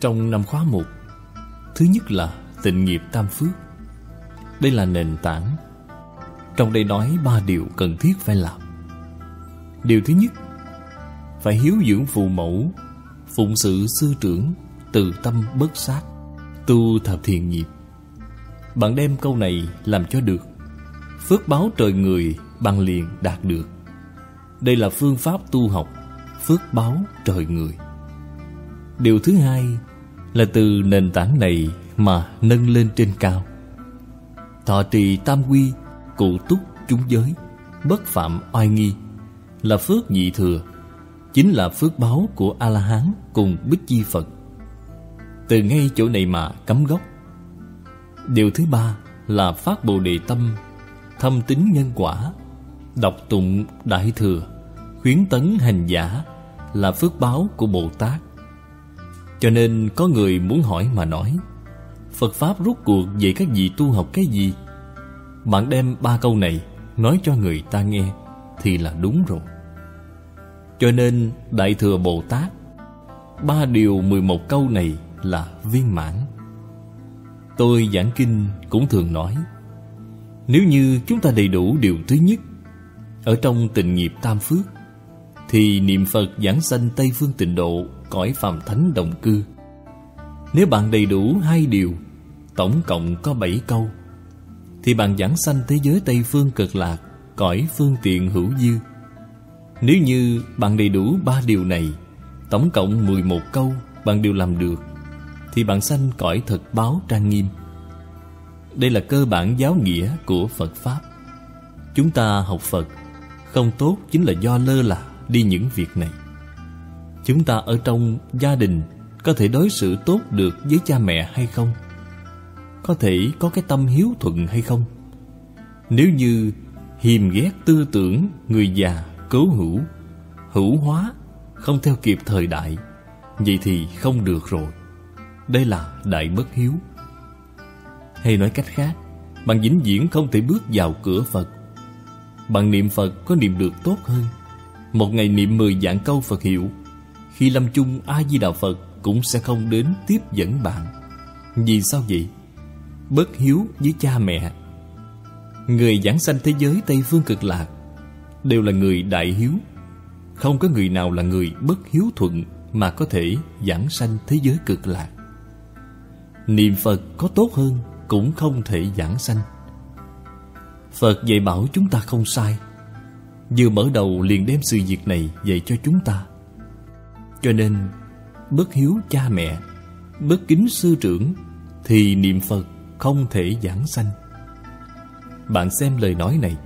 Trong năm khóa 1 Thứ nhất là tịnh nghiệp tam phước. Đây là nền tảng. Trong đây nói ba điều cần thiết phải làm. Điều thứ nhất, Phải hiếu dưỡng phụ mẫu, Phụng sự sư trưởng, Từ tâm bất sát, Tu thập thiện nghiệp. Bạn đem câu này làm cho được. Phước báo trời người bằng liền đạt được. Đây là phương pháp tu học, Phước báo trời người. Điều thứ hai là từ nền tảng này mà nâng lên trên cao. Thọ trì tam quy, cụ túc chúng giới, bất phạm oai nghi là phước nhị thừa, chính là phước báo của A-la-hán cùng Bích Chi Phật. Từ ngay chỗ này mà cấm gốc. Điều thứ ba là phát bồ đề tâm, thâm tính nhân quả, đọc tụng đại thừa, khuyến tấn hành giả là phước báo của Bồ Tát. Cho nên có người muốn hỏi mà nói, Phật Pháp rút cuộc về các vị tu học cái gì? Bạn đem ba câu này nói cho người ta nghe Thì là đúng rồi Cho nên Đại Thừa Bồ Tát, Ba điều mười một câu này là viên mãn Tôi giảng kinh cũng thường nói, Nếu như chúng ta đầy đủ điều thứ nhất Ở trong tình nghiệp tam phước, Thì niệm Phật giảng sanh Tây Phương tịnh độ cõi phàm thánh đồng cư. Nếu bạn đầy đủ hai điều, Tổng cộng có bảy câu, Thì bạn giảng sanh thế giới Tây Phương cực lạc, Cõi phương tiện hữu dư. Nếu như bạn đầy đủ ba điều này, Tổng cộng mười một câu bạn đều làm được, Thì bạn sanh cõi thật báo trang nghiêm. Đây là cơ bản giáo nghĩa của Phật Pháp. Chúng ta học Phật, Không tốt chính là do lơ là đi những việc này. Chúng ta ở trong gia đình Có thể đối xử tốt được với cha mẹ hay không? Có thể có cái tâm hiếu thuận hay không? Nếu như hiềm ghét tư tưởng người già cố hữu Hữu hóa, Không theo kịp thời đại, Vậy thì không được rồi Đây là đại bất hiếu Hay nói cách khác, Bạn vĩnh viễn không thể bước vào cửa Phật Bạn niệm Phật có niệm được tốt hơn Một ngày niệm mười dạng câu Phật hiệu khi lâm chung A-di-đà Phật Cũng sẽ không đến tiếp dẫn bạn. Vì sao vậy? Bất hiếu với cha mẹ. Người giảng sanh thế giới Tây Phương cực lạc Đều là người đại hiếu. Không có người nào là người bất hiếu thuận Mà có thể giảng sanh thế giới cực lạc. Niệm Phật có tốt hơn Cũng không thể giảng sanh. Phật dạy bảo chúng ta không sai. Vừa mở đầu liền đem sự việc này dạy cho chúng ta cho nên Bất hiếu cha mẹ Bất kính sư trưởng Thì niệm Phật không thể giảng sanh. Bạn xem lời nói này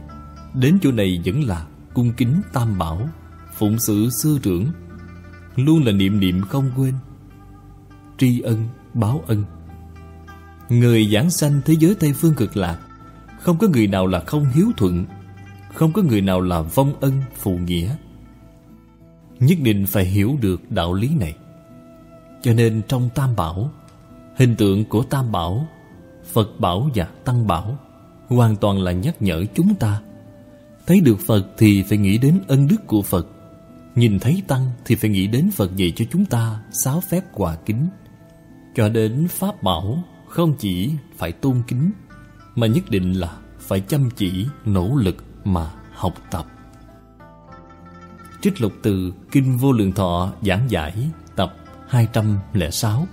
Đến chỗ này vẫn là cung kính tam bảo Phụng sự sư trưởng Luôn là niệm niệm không quên. Tri ân, báo ân. Người giảng sanh thế giới Tây Phương cực lạc Không có người nào là không hiếu thuận Không có người nào là vong ân phụ nghĩa nhất định phải hiểu được đạo lý này. Cho nên trong Tam Bảo, hình tượng của Tam Bảo, Phật Bảo và Tăng Bảo hoàn toàn là nhắc nhở chúng ta. Thấy được Phật thì phải nghĩ đến ân đức của Phật. Nhìn thấy Tăng thì phải nghĩ đến Phật dạy cho chúng ta sáu phép hòa kính. Cho đến Pháp Bảo không chỉ phải tôn kính, mà nhất định là phải chăm chỉ, nỗ lực mà học tập. Trích lục từ Kinh Vô Lượng Thọ giảng giải tập 206